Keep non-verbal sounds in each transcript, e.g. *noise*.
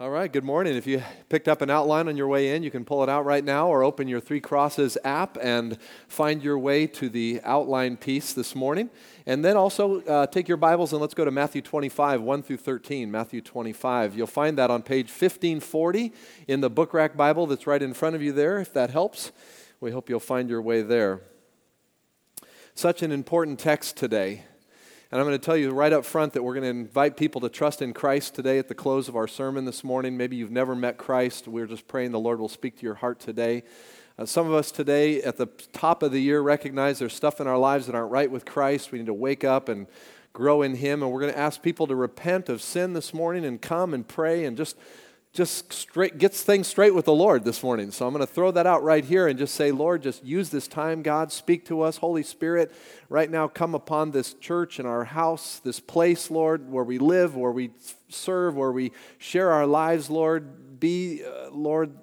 All right, good morning. If you picked up an outline on your way in, you can pull it out right now or open your Three Crosses app and find your way to the outline piece this morning. And then also uh, take your Bibles and let's go to Matthew 25, 1 through 13. Matthew 25. You'll find that on page 1540 in the book rack Bible that's right in front of you there, if that helps. We hope you'll find your way there. Such an important text today. And I'm going to tell you right up front that we're going to invite people to trust in Christ today at the close of our sermon this morning. Maybe you've never met Christ. We're just praying the Lord will speak to your heart today. Uh, some of us today at the top of the year recognize there's stuff in our lives that aren't right with Christ. We need to wake up and grow in Him. And we're going to ask people to repent of sin this morning and come and pray and just just straight gets things straight with the Lord this morning. So I'm going to throw that out right here and just say, Lord, just use this time, God, speak to us, Holy Spirit. Right now, come upon this church and our house, this place, Lord, where we live, where we serve, where we share our lives, Lord. Be, uh, Lord,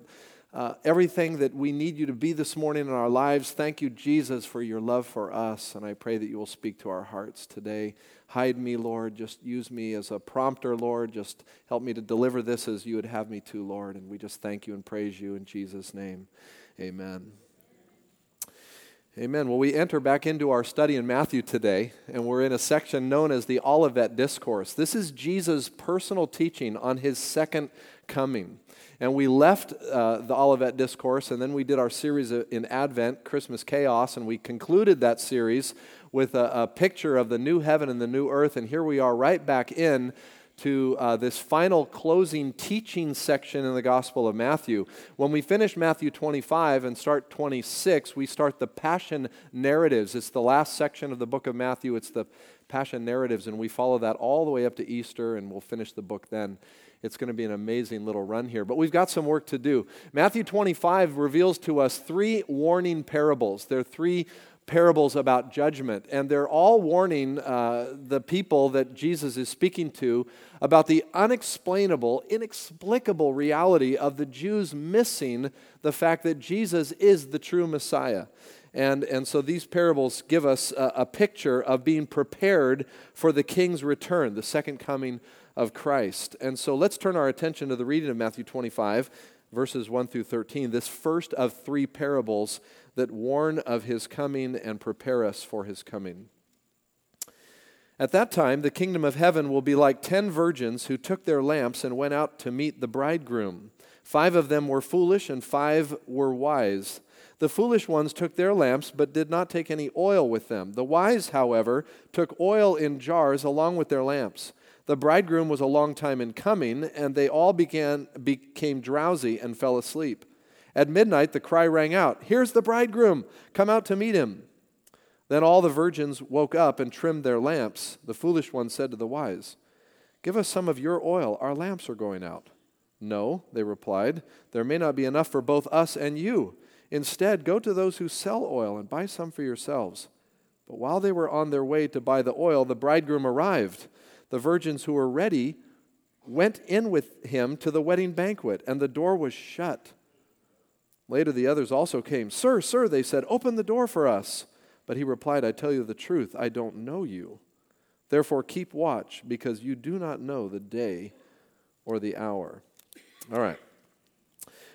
uh, everything that we need you to be this morning in our lives. Thank you, Jesus, for your love for us. And I pray that you will speak to our hearts today. Hide me, Lord. Just use me as a prompter, Lord. Just help me to deliver this as you would have me to, Lord. And we just thank you and praise you in Jesus' name. Amen. Amen. Well, we enter back into our study in Matthew today, and we're in a section known as the Olivet Discourse. This is Jesus' personal teaching on his second coming. And we left uh, the Olivet Discourse, and then we did our series in Advent, Christmas Chaos, and we concluded that series with a, a, picture of the new heaven and the new earth. And here we are right back in to uh, this final closing teaching section in the Gospel of Matthew. When we finish Matthew 25 and start 26, we start the Passion narratives. It's the last section of the book of Matthew. It's the Passion narratives, and we follow that all the way up to Easter, and we'll finish the book then. It's going to be an amazing little run here. But we've got some work to do. Matthew 25 reveals to us three warning parables. There are three parables about judgment, and they're all warning uh, the people that Jesus is speaking to about the unexplainable, inexplicable reality of the Jews missing the fact that Jesus is the true Messiah. And, and so these parables give us a, a picture of being prepared for the king's return, the second coming of Christ. And so let's turn our attention to the reading of Matthew 25, verses 1 through 13, this first of three parables that warn of his coming and prepare us for his coming. At that time, the kingdom of heaven will be like ten virgins who took their lamps and went out to meet the bridegroom. Five of them were foolish, and five were wise. The foolish ones took their lamps, but did not take any oil with them. The wise, however, took oil in jars along with their lamps. The bridegroom was a long time in coming, and they all began, became drowsy and fell asleep. At midnight, the cry rang out, Here's the bridegroom! Come out to meet him. Then all the virgins woke up and trimmed their lamps. The foolish one said to the wise, Give us some of your oil. Our lamps are going out. No, they replied, there may not be enough for both us and you. Instead, go to those who sell oil and buy some for yourselves. But while they were on their way to buy the oil, the bridegroom arrived. The virgins who were ready went in with him to the wedding banquet, and the door was shut. Later, the others also came. Sir, sir, they said, open the door for us. But he replied, I tell you the truth, I don't know you. Therefore, keep watch, because you do not know the day or the hour. All right.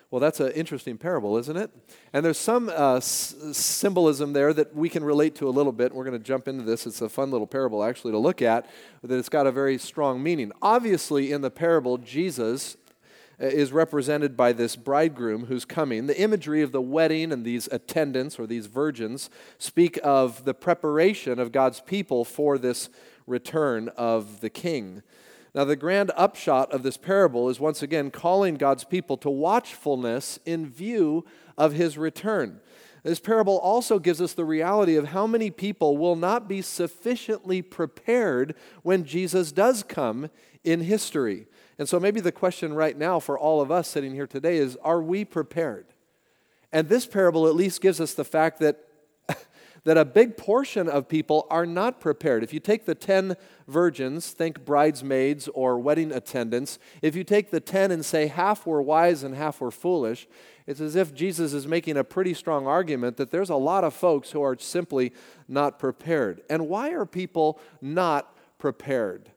Well, that's an interesting parable, isn't it? And there's some uh, s- symbolism there that we can relate to a little bit. We're going to jump into this. It's a fun little parable, actually, to look at, that it's got a very strong meaning. Obviously, in the parable, Jesus uh, is represented by this bridegroom who's coming. The imagery of the wedding and these attendants or these virgins speak of the preparation of God's people for this return of the king. Now, the grand upshot of this parable is once again calling God's people to watchfulness in view of his return. This parable also gives us the reality of how many people will not be sufficiently prepared when Jesus does come in history. And so maybe the question right now for all of us sitting here today is are we prepared? And this parable at least gives us the fact that that a big portion of people are not prepared. If you take the 10 virgins, think bridesmaids or wedding attendants, if you take the 10 and say half were wise and half were foolish, it's as if Jesus is making a pretty strong argument that there's a lot of folks who are simply not prepared. And why are people not prepared?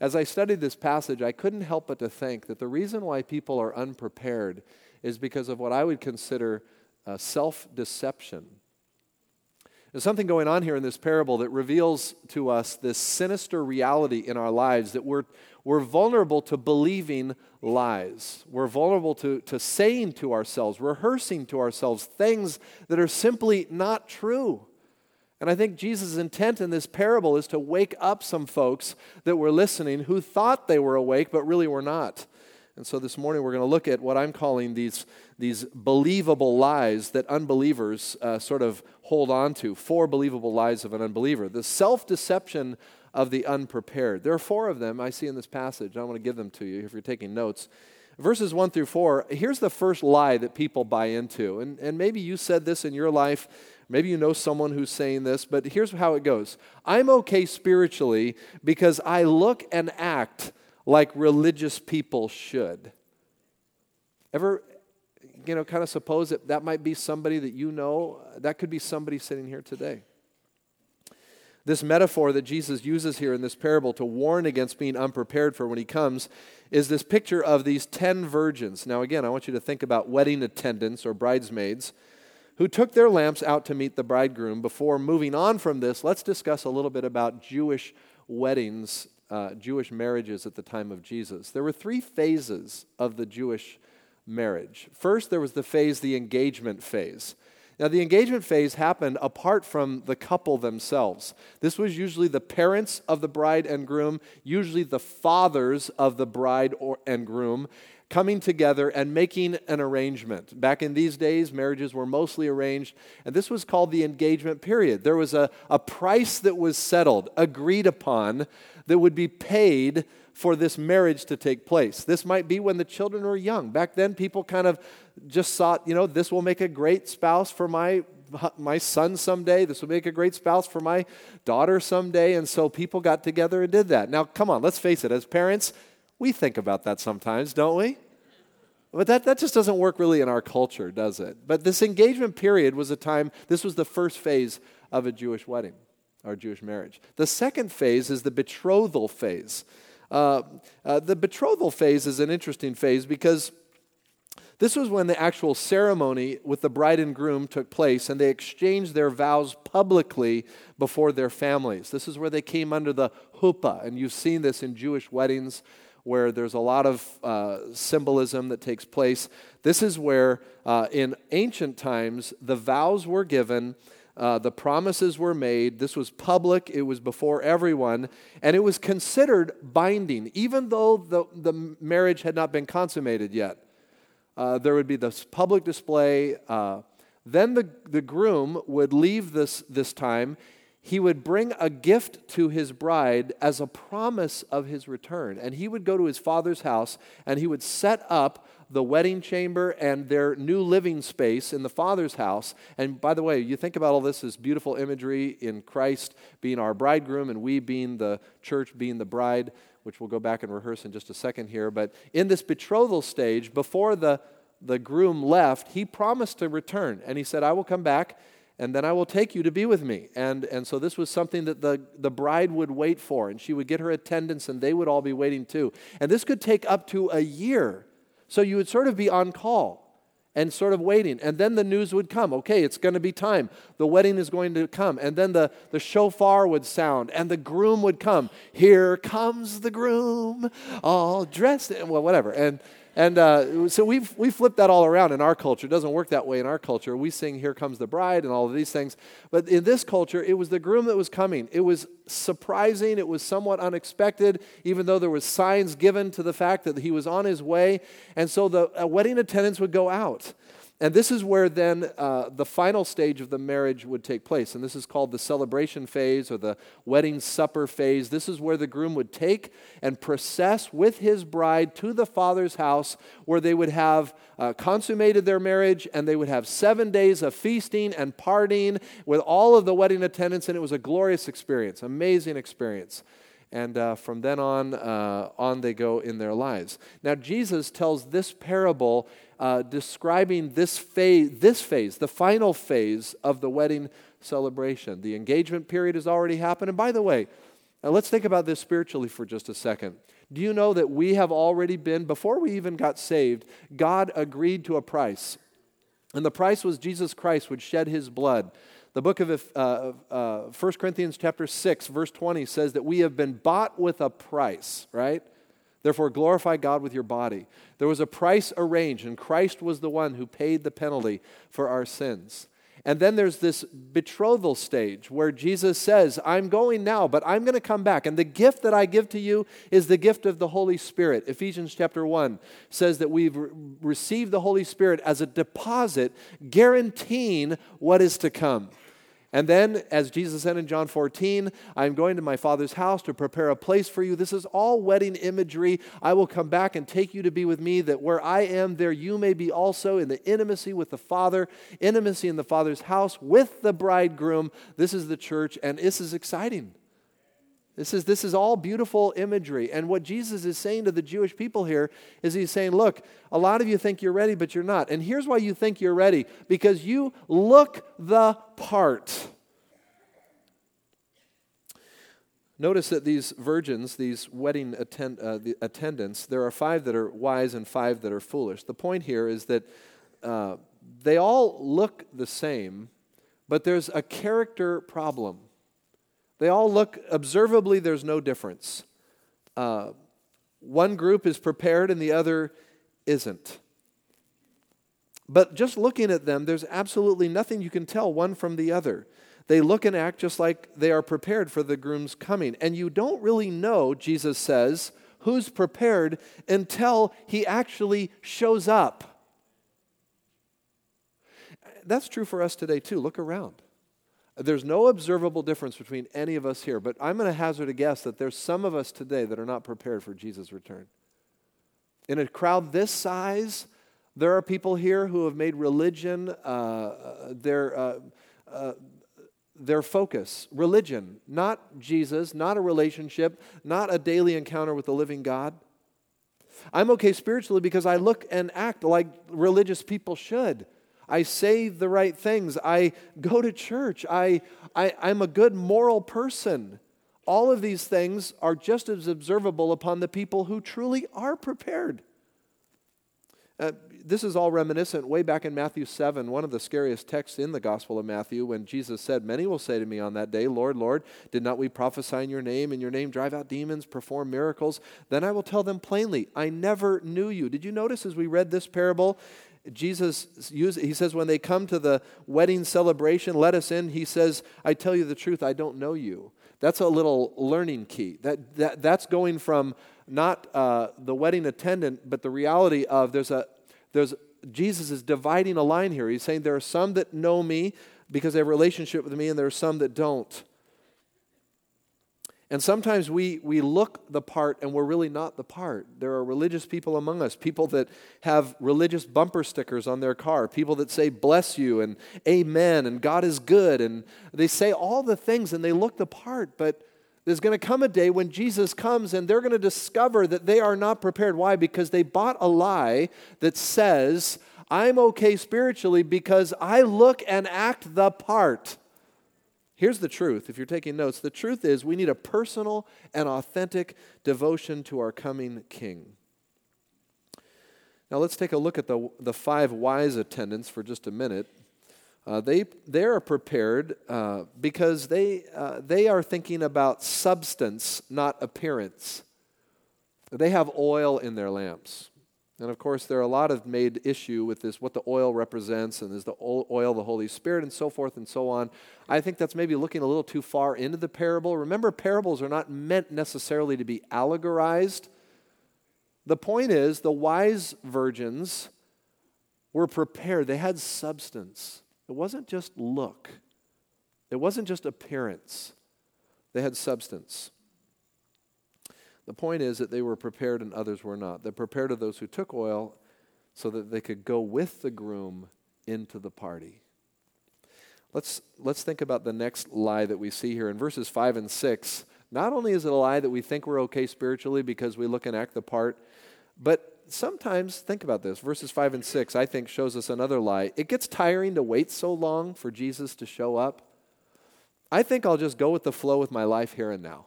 as I studied this passage, I couldn't help but to think that the reason why people are unprepared is because of what I would consider uh, self deception. There's something going on here in this parable that reveals to us this sinister reality in our lives that we're, we're vulnerable to believing lies. We're vulnerable to, to saying to ourselves, rehearsing to ourselves things that are simply not true. And I think Jesus' intent in this parable is to wake up some folks that were listening who thought they were awake but really were not. And so this morning we're going to look at what I'm calling these, these believable lies that unbelievers uh, sort of hold on to. Four believable lies of an unbeliever. The self deception of the unprepared. There are four of them I see in this passage. I want to give them to you if you're taking notes. Verses 1 through 4, here's the first lie that people buy into. And, and maybe you said this in your life. Maybe you know someone who's saying this, but here's how it goes I'm okay spiritually because I look and act like religious people should. Ever, you know, kind of suppose that that might be somebody that you know? That could be somebody sitting here today. This metaphor that Jesus uses here in this parable to warn against being unprepared for when he comes is this picture of these 10 virgins. Now, again, I want you to think about wedding attendants or bridesmaids who took their lamps out to meet the bridegroom. Before moving on from this, let's discuss a little bit about Jewish weddings uh, Jewish marriages at the time of Jesus. There were three phases of the Jewish marriage. First, there was the phase, the engagement phase. Now, the engagement phase happened apart from the couple themselves. This was usually the parents of the bride and groom, usually the fathers of the bride or, and groom, coming together and making an arrangement. Back in these days, marriages were mostly arranged, and this was called the engagement period. There was a, a price that was settled, agreed upon, that would be paid for this marriage to take place. This might be when the children were young. Back then, people kind of just thought, you know, this will make a great spouse for my my son someday. This will make a great spouse for my daughter someday. And so people got together and did that. Now, come on, let's face it. As parents, we think about that sometimes, don't we? But that, that just doesn't work really in our culture, does it? But this engagement period was a time, this was the first phase of a Jewish wedding our Jewish marriage. The second phase is the betrothal phase. Uh, uh, the betrothal phase is an interesting phase because this was when the actual ceremony with the bride and groom took place and they exchanged their vows publicly before their families. This is where they came under the huppah, and you've seen this in Jewish weddings where there's a lot of uh, symbolism that takes place. This is where, uh, in ancient times, the vows were given uh, the promises were made. This was public, it was before everyone, and it was considered binding, even though the, the marriage had not been consummated yet. Uh, there would be this public display. Uh, then the, the groom would leave this, this time. He would bring a gift to his bride as a promise of his return. And he would go to his father's house and he would set up the wedding chamber and their new living space in the Father's house. And by the way, you think about all this as beautiful imagery in Christ being our bridegroom and we being the church, being the bride, which we'll go back and rehearse in just a second here. But in this betrothal stage, before the, the groom left, he promised to return. And he said, I will come back and then I will take you to be with me. And, and so this was something that the, the bride would wait for, and she would get her attendants, and they would all be waiting too. And this could take up to a year. So you would sort of be on call and sort of waiting. And then the news would come okay, it's going to be time. The wedding is going to come. And then the, the shofar would sound and the groom would come. Here comes the groom, all dressed, well, whatever. And and uh, so we've, we flipped that all around in our culture. It doesn't work that way in our culture. We sing, Here Comes the Bride, and all of these things. But in this culture, it was the groom that was coming. It was surprising. It was somewhat unexpected, even though there was signs given to the fact that he was on his way. And so the uh, wedding attendants would go out. And this is where then uh, the final stage of the marriage would take place. And this is called the celebration phase or the wedding supper phase. This is where the groom would take and process with his bride to the father's house, where they would have uh, consummated their marriage and they would have seven days of feasting and partying with all of the wedding attendants. And it was a glorious experience, amazing experience and uh, from then on, uh, on they go in their lives. Now, Jesus tells this parable uh, describing this phase, this phase, the final phase of the wedding celebration. The engagement period has already happened. And by the way, let's think about this spiritually for just a second. Do you know that we have already been, before we even got saved, God agreed to a price? And the price was Jesus Christ would shed his blood. The book of uh, uh, 1 Corinthians, chapter 6, verse 20 says that we have been bought with a price, right? Therefore, glorify God with your body. There was a price arranged, and Christ was the one who paid the penalty for our sins. And then there's this betrothal stage where Jesus says, I'm going now, but I'm going to come back. And the gift that I give to you is the gift of the Holy Spirit. Ephesians chapter 1 says that we've received the Holy Spirit as a deposit guaranteeing what is to come. And then, as Jesus said in John 14, I'm going to my Father's house to prepare a place for you. This is all wedding imagery. I will come back and take you to be with me, that where I am, there you may be also in the intimacy with the Father, intimacy in the Father's house with the bridegroom. This is the church, and this is exciting. This is, this is all beautiful imagery. And what Jesus is saying to the Jewish people here is he's saying, Look, a lot of you think you're ready, but you're not. And here's why you think you're ready because you look the part. Notice that these virgins, these wedding attend, uh, the attendants, there are five that are wise and five that are foolish. The point here is that uh, they all look the same, but there's a character problem. They all look, observably, there's no difference. Uh, one group is prepared and the other isn't. But just looking at them, there's absolutely nothing you can tell one from the other. They look and act just like they are prepared for the groom's coming. And you don't really know, Jesus says, who's prepared until he actually shows up. That's true for us today, too. Look around. There's no observable difference between any of us here, but I'm going to hazard a guess that there's some of us today that are not prepared for Jesus' return. In a crowd this size, there are people here who have made religion uh, uh their, uh, uh, their focus. Religion, not Jesus, not a relationship, not a daily encounter with the living God. I'm okay spiritually because I look and act like religious people should. I say the right things. I go to church. I, I, I'm a good moral person. All of these things are just as observable upon the people who truly are prepared. Uh, this is all reminiscent way back in Matthew 7, one of the scariest texts in the Gospel of Matthew, when Jesus said, Many will say to me on that day, Lord, Lord, did not we prophesy in your name, in your name drive out demons, perform miracles? Then I will tell them plainly, I never knew you. Did you notice as we read this parable? Jesus uses, he says, when they come to the wedding celebration, let us in. He says, I tell you the truth, I don't know you. That's a little learning key. That, that, that's going from not uh, the wedding attendant, but the reality of there's a, there's, Jesus is dividing a line here. He's saying there are some that know me because they have a relationship with me, and there are some that don't. And sometimes we, we look the part and we're really not the part. There are religious people among us, people that have religious bumper stickers on their car, people that say, bless you and amen and God is good. And they say all the things and they look the part, but there's going to come a day when Jesus comes and they're going to discover that they are not prepared. Why? Because they bought a lie that says, I'm okay spiritually because I look and act the part. Here's the truth, if you're taking notes the truth is we need a personal and authentic devotion to our coming King. Now let's take a look at the, the five wise attendants for just a minute. Uh, they, they are prepared uh, because they, uh, they are thinking about substance, not appearance. They have oil in their lamps. And of course, there are a lot of made issue with this, what the oil represents, and is the oil the Holy Spirit, and so forth and so on. I think that's maybe looking a little too far into the parable. Remember, parables are not meant necessarily to be allegorized. The point is, the wise virgins were prepared, they had substance. It wasn't just look, it wasn't just appearance, they had substance. The point is that they were prepared and others were not. They prepared of those who took oil so that they could go with the groom into the party. Let's, let's think about the next lie that we see here. In verses 5 and 6, not only is it a lie that we think we're okay spiritually because we look and act the part, but sometimes, think about this, verses 5 and 6, I think, shows us another lie. It gets tiring to wait so long for Jesus to show up. I think I'll just go with the flow with my life here and now.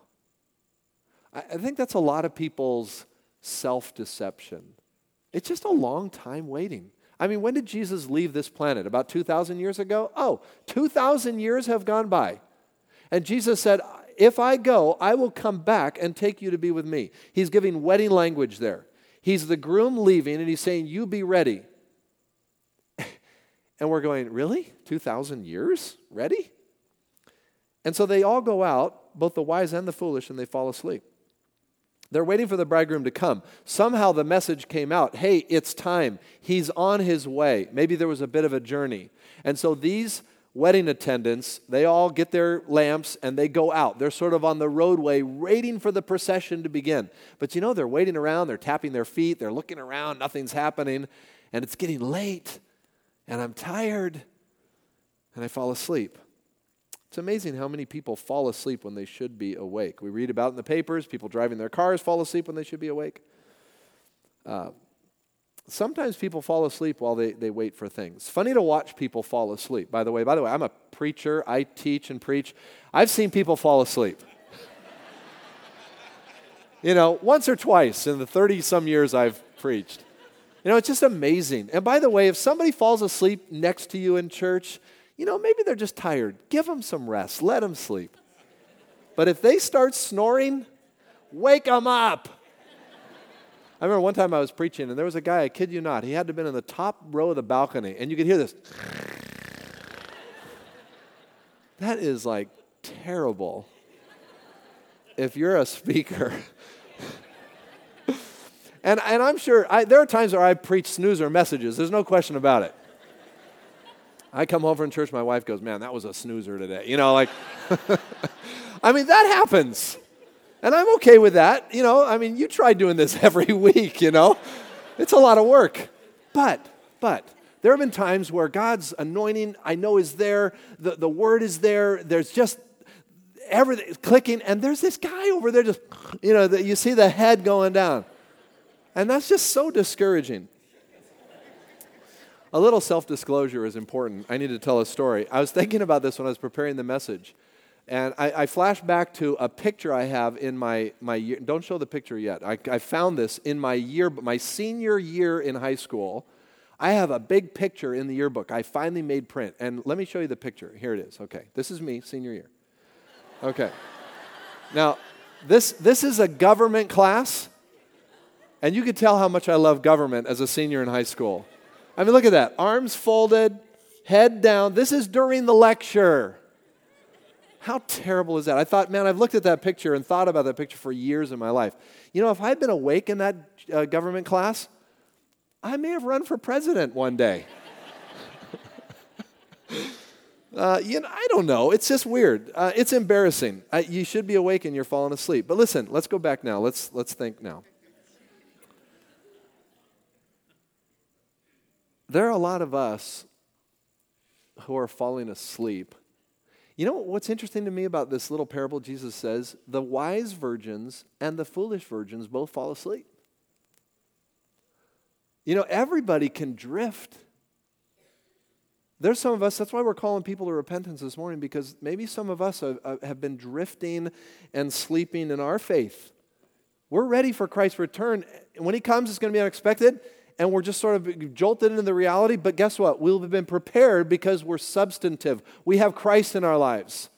I, think that's a lot of people's self deception. It's just a long time waiting. I mean, when did Jesus leave this planet? About 2,000 years ago? Oh, 2,000 years have gone by. And Jesus said, If I go, I will come back and take you to be with me. He's giving wedding language there. He's the groom leaving, and he's saying, You be ready. *laughs* and we're going, Really? 2,000 years? Ready? And so they all go out, both the wise and the foolish, and they fall asleep. They're waiting for the bridegroom to come. Somehow the message came out hey, it's time. He's on his way. Maybe there was a bit of a journey. And so these wedding attendants, they all get their lamps and they go out. They're sort of on the roadway waiting for the procession to begin. But you know, they're waiting around, they're tapping their feet, they're looking around, nothing's happening, and it's getting late, and I'm tired, and I fall asleep. It's amazing how many people fall asleep when they should be awake. We read about in the papers people driving their cars fall asleep when they should be awake. Uh, sometimes people fall asleep while they, they wait for things. Funny to watch people fall asleep. By the way, by the way, I'm a preacher. I teach and preach. I've seen people fall asleep. *laughs* you know, once or twice in the 30 some years I've preached. You know, it's just amazing. And by the way, if somebody falls asleep next to you in church, you know, maybe they're just tired. Give them some rest, let them sleep. But if they start snoring, wake them up. I remember one time I was preaching, and there was a guy, I kid you not, he had to have been in the top row of the balcony, and you could hear this. That is like terrible if you're a speaker. and, and I'm sure I, there are times where I preach snoozer messages, there's no question about it. I come home from church, my wife goes, Man, that was a snoozer today. You know, like, *laughs* I mean, that happens. And I'm okay with that. You know, I mean, you try doing this *laughs* every week, you know, it's a lot of work. But, but, there have been times where God's anointing, I know, is there, the, the word is there, there's just everything clicking, and there's this guy over there just, you know, the, you see the head going down. And that's just so discouraging. A little self disclosure is important. I need to tell a story. I was thinking about this when I was preparing the message. And I, I flashed back to a picture I have in my, my year. Don't show the picture yet. I, I found this in my year, my senior year in high school. I have a big picture in the yearbook. I finally made print. And let me show you the picture. Here it is. Okay. This is me, senior year. Okay. now, this, this is a government class. And you can tell how much I love government as a senior in high school. I mean, look at that. Arms folded, head down. This is during the lecture. How terrible is that? I thought, man, I've looked at that picture and thought about that picture for years in my life. You know, if I'd been awake in that uh, government class, I may have run for president one day. *laughs* uh, you know, I don't know. It's just weird. Uh, it's embarrassing. you should be awake and you're falling asleep. But listen, let's go back now. Let's let's think now. There are a lot of us who are falling asleep. You know what's interesting to me about this little parable Jesus says? The wise virgins and the foolish virgins both fall asleep. You know, everybody can drift. There's some of us, that's why we're calling people to repentance this morning, because maybe some of us have, uh, have been drifting and sleeping in our faith. We're ready for Christ's return. When he comes, it's going to be unexpected and we're just sort of jolted into the reality. But guess what? We'll have been prepared because we're substantive. We have Christ in our lives.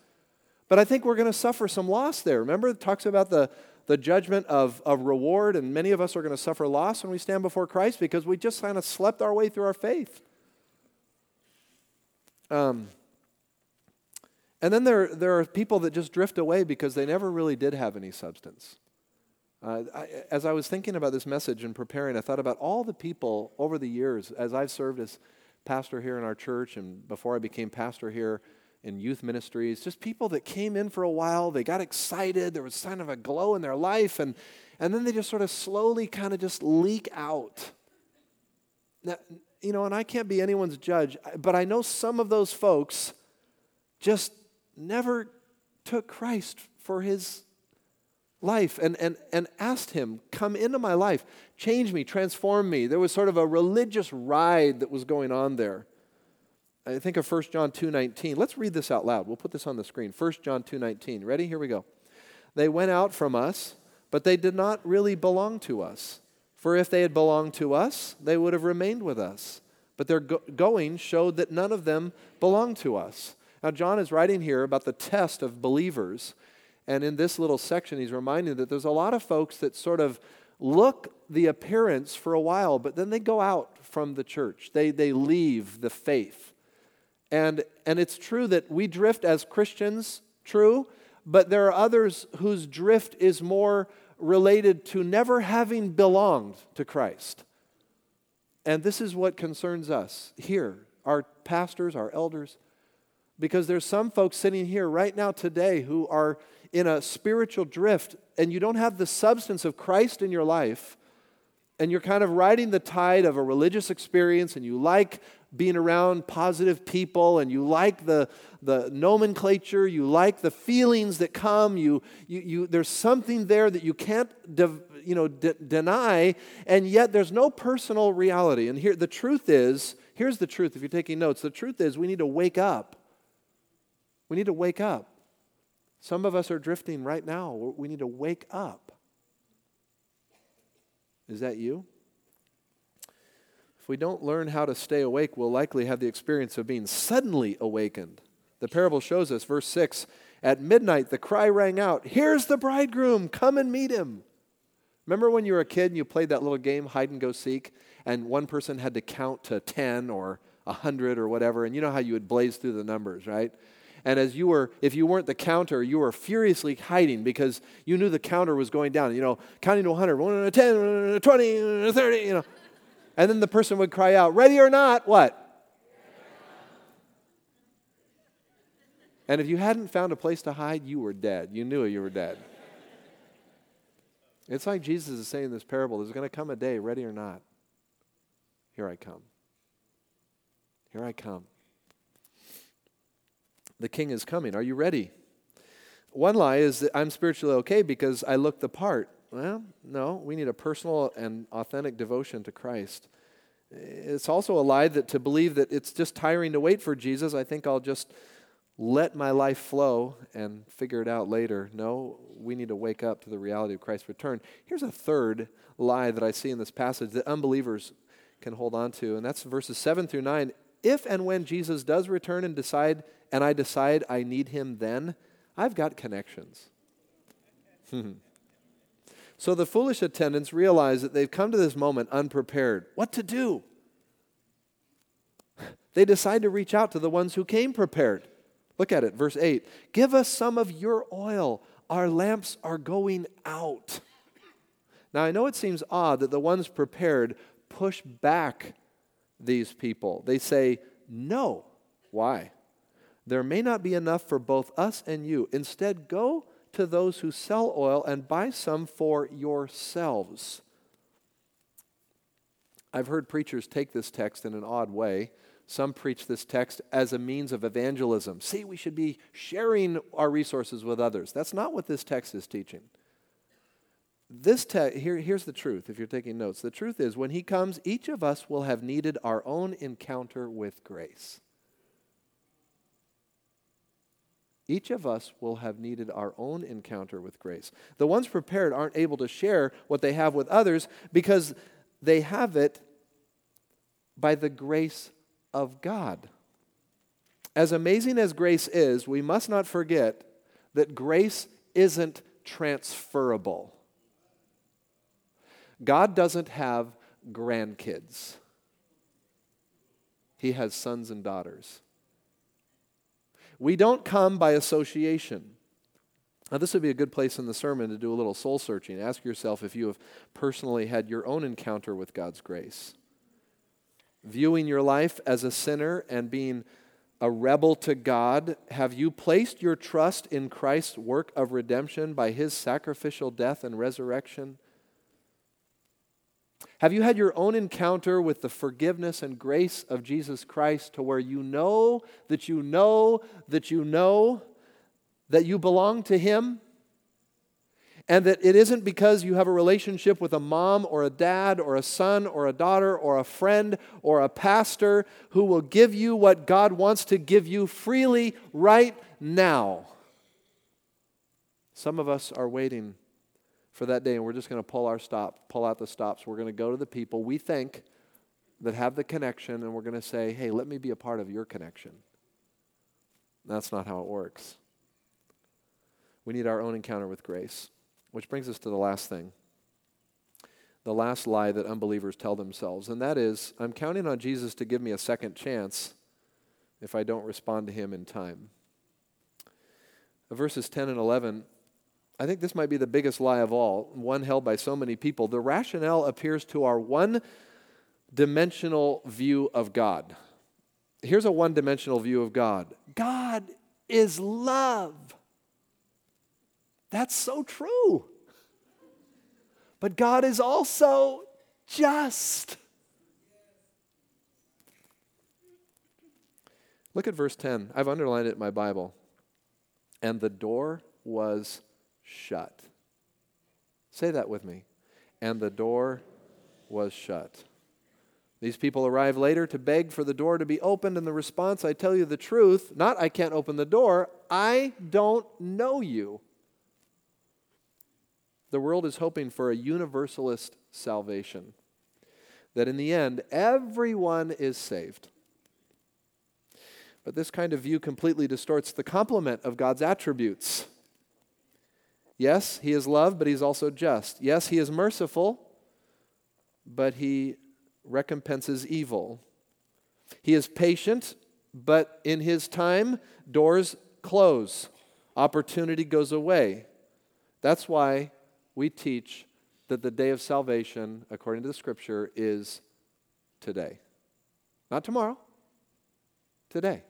But I think we're going to suffer some loss there. Remember, it talks about the, the judgment of, of reward, and many of us are going to suffer loss when we stand before Christ because we just kind of slept our way through our faith. Um, and then there, there are people that just drift away because they never really did have any substance. Uh, I, as I was thinking about this message and preparing, I thought about all the people over the years as I've served as pastor here in our church and before I became pastor here in youth ministries, just people that came in for a while, they got excited, there was kind of a glow in their life, and, and then they just sort of slowly kind of just leak out. Now, you know, and I can't be anyone's judge, but I know some of those folks just never took Christ for his life and, and, and asked him, Come into my life, change me, transform me. There was sort of a religious ride that was going on there. I think of 1 John 2:19. Let's read this out loud. We'll put this on the screen. 1 John 2:19. Ready? Here we go. They went out from us, but they did not really belong to us. For if they had belonged to us, they would have remained with us. But their go- going showed that none of them belonged to us. Now, John is writing here about the test of believers. And in this little section, he's reminding that there's a lot of folks that sort of look the appearance for a while, but then they go out from the church. They, they leave the faith. And, and it's true that we drift as Christians, true, but there are others whose drift is more related to never having belonged to Christ. And this is what concerns us here, our pastors, our elders, because there's some folks sitting here right now today who are in a spiritual drift and you don't have the substance of Christ in your life and you're kind of riding the tide of a religious experience and you like being around positive people and you like the, the nomenclature, you like the feelings that come, you, you, you, there's something there that you can't de, you know, de- deny, and yet there's no personal reality. And here, the truth is here's the truth if you're taking notes the truth is we need to wake up. We need to wake up. Some of us are drifting right now. We need to wake up. Is that you? If we don't learn how to stay awake, we'll likely have the experience of being suddenly awakened. The parable shows us, verse 6 At midnight, the cry rang out, Here's the bridegroom, come and meet him. Remember when you were a kid and you played that little game, hide and go seek, and one person had to count to 10 or 100 or whatever, and you know how you would blaze through the numbers, right? And as you were, if you weren't the counter, you were furiously hiding because you knew the counter was going down. You know, counting to 100, 1, 10, 20, 30, you know. And then the person would cry out, ready or not, what? And if you hadn't found a place to hide, you were dead. You knew you were dead. It's like Jesus is saying in this parable there's going to come a day, ready or not. Here I come. Here I come. The king is coming. Are you ready? One lie is that I'm spiritually okay because I look the part. Well, no, we need a personal and authentic devotion to Christ. It's also a lie that to believe that it's just tiring to wait for Jesus, I think I'll just let my life flow and figure it out later. No, we need to wake up to the reality of Christ's return. Here's a third lie that I see in this passage that unbelievers can hold on to, and that's verses 7 through 9. If and when Jesus does return and decide and I decide I need him then, I've got connections. Hmm. so the foolish attendants realize that they've come to this moment unprepared. What to do? They decide to reach out to the ones who came prepared. Look at it, verse 8. Give us some of your oil. Our lamps are going out. Now, I know it seems odd that the ones prepared push back these people. They say, No. Why? There may not be enough for both us and you. Instead, go to those who sell oil and buy some for yourselves. I've heard preachers take this text in an odd way. Some preach this text as a means of evangelism. See, we should be sharing our resources with others. That's not what this text is teaching. This te- here, here's the truth if you're taking notes. The truth is, when he comes, each of us will have needed our own encounter with grace. Each of us will have needed our own encounter with grace. The ones prepared aren't able to share what they have with others because they have it by the grace of God. As amazing as grace is, we must not forget that grace isn't transferable. God doesn't have grandkids, He has sons and daughters. We don't come by association. Now, this would be a good place in the sermon to do a little soul searching. Ask yourself if you have personally had your own encounter with God's grace. Viewing your life as a sinner and being a rebel to God, have you placed your trust in Christ's work of redemption by his sacrificial death and resurrection? Have you had your own encounter with the forgiveness and grace of Jesus Christ to where you know that you know that you know that you belong to Him? And that it isn't because you have a relationship with a mom or a dad or a son or a daughter or a friend or a pastor who will give you what God wants to give you freely right now. Some of us are waiting for that day, and we're just going to pull our stop, pull out the stops. We're going to go to the people we think that have the connection, and we're going to say, hey, let me be a part of your connection. That's not how it works. We need our own encounter with grace. Which brings us to the last thing the last lie that unbelievers tell themselves, and that is I'm counting on Jesus to give me a second chance if I don't respond to him in time. Verses 10 and 11, I think this might be the biggest lie of all, one held by so many people. The rationale appears to our one dimensional view of God. Here's a one dimensional view of God God is love. That's so true. But God is also just. Look at verse 10. I've underlined it in my Bible. And the door was shut. Say that with me. And the door was shut. These people arrive later to beg for the door to be opened, and the response, I tell you the truth, not I can't open the door, I don't know you. The world is hoping for a universalist salvation, that in the end, everyone is saved. But this kind of view completely distorts the complement of God's attributes. Yes, He is love, but He's also just. Yes, He is merciful, but He recompenses evil. He is patient, but in His time, doors close, opportunity goes away. That's why we teach that the day of salvation, according to the scripture, is today. Not tomorrow, today.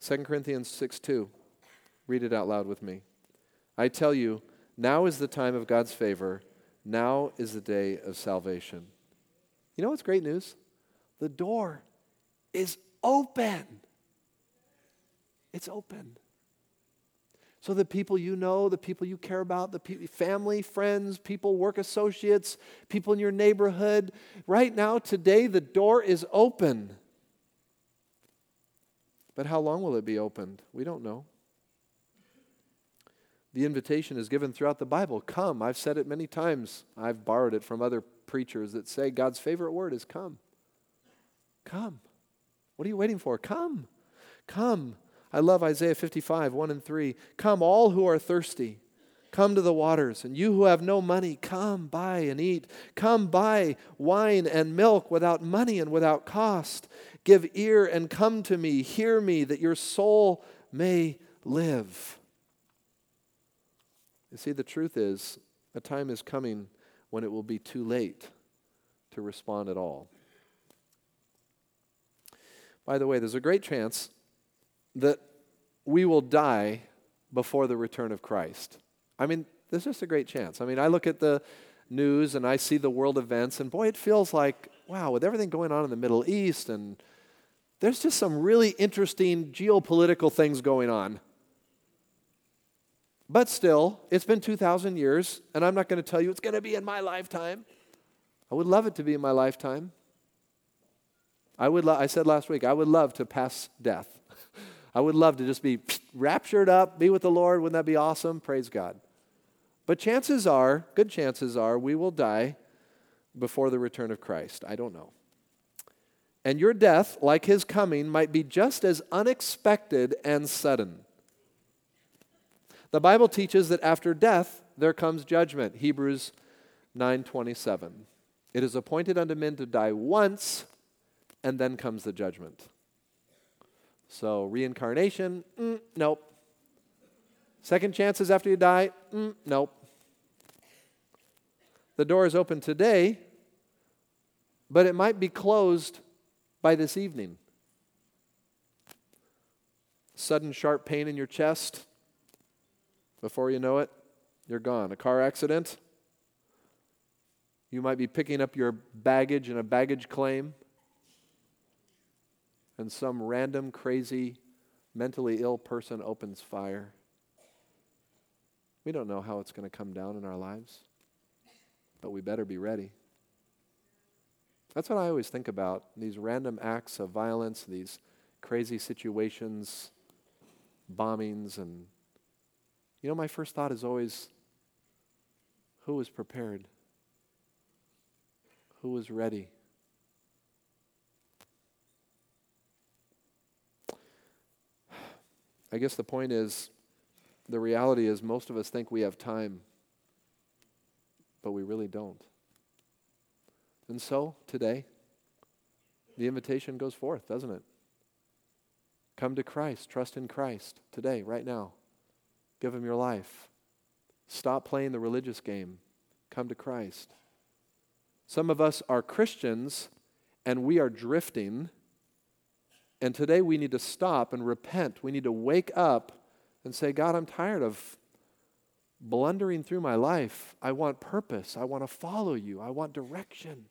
2 Corinthians 6 2. Read it out loud with me. I tell you, now is the time of God's favor. Now is the day of salvation. You know what's great news? The door is open. It's open. So the people you know, the people you care about, the pe- family, friends, people, work associates, people in your neighborhood, right now, today, the door is open. But how long will it be opened? We don't know. The invitation is given throughout the Bible come. I've said it many times. I've borrowed it from other preachers that say God's favorite word is come. Come. What are you waiting for? Come. Come. I love Isaiah 55, 1 and 3. Come, all who are thirsty, come to the waters. And you who have no money, come buy and eat. Come buy wine and milk without money and without cost. Give ear and come to me. Hear me, that your soul may live. You see, the truth is, a time is coming when it will be too late to respond at all. By the way, there's a great chance that we will die before the return of Christ. I mean, there's just a great chance. I mean, I look at the news and I see the world events, and boy, it feels like, wow, with everything going on in the Middle East, and there's just some really interesting geopolitical things going on. But still, it's been 2,000 years, and I'm not going to tell you it's going to be in my lifetime. I would love it to be in my lifetime. I, would lo- I said last week, I would love to pass death. *laughs* I would love to just be *sniffs* raptured up, be with the Lord. Wouldn't that be awesome? Praise God. But chances are, good chances are, we will die before the return of Christ. I don't know. And your death, like his coming, might be just as unexpected and sudden. The Bible teaches that after death there comes judgment. Hebrews 9:27. It is appointed unto men to die once, and then comes the judgment. So, reincarnation, mm, nope. Second chances after you die, mm, nope. The door is open today, but it might be closed by this evening. Sudden sharp pain in your chest, before you know it, you're gone. A car accident, you might be picking up your baggage in a baggage claim and some random, crazy, mentally ill person opens fire. We don't know how it's going to come down in our lives, but we better be ready. That's what I always think about these random acts of violence, these crazy situations, bombings, and you know, my first thought is always Who was prepared? Who was ready? I guess the point is the reality is most of us think we have time, but we really don't. And so, today, the invitation goes forth, doesn't it? Come to Christ, trust in Christ today, right now. Give him your life. Stop playing the religious game. Come to Christ. Some of us are Christians and we are drifting. And today we need to stop and repent. We need to wake up and say, God, I'm tired of blundering through my life. I want purpose. I want to follow you. I want direction.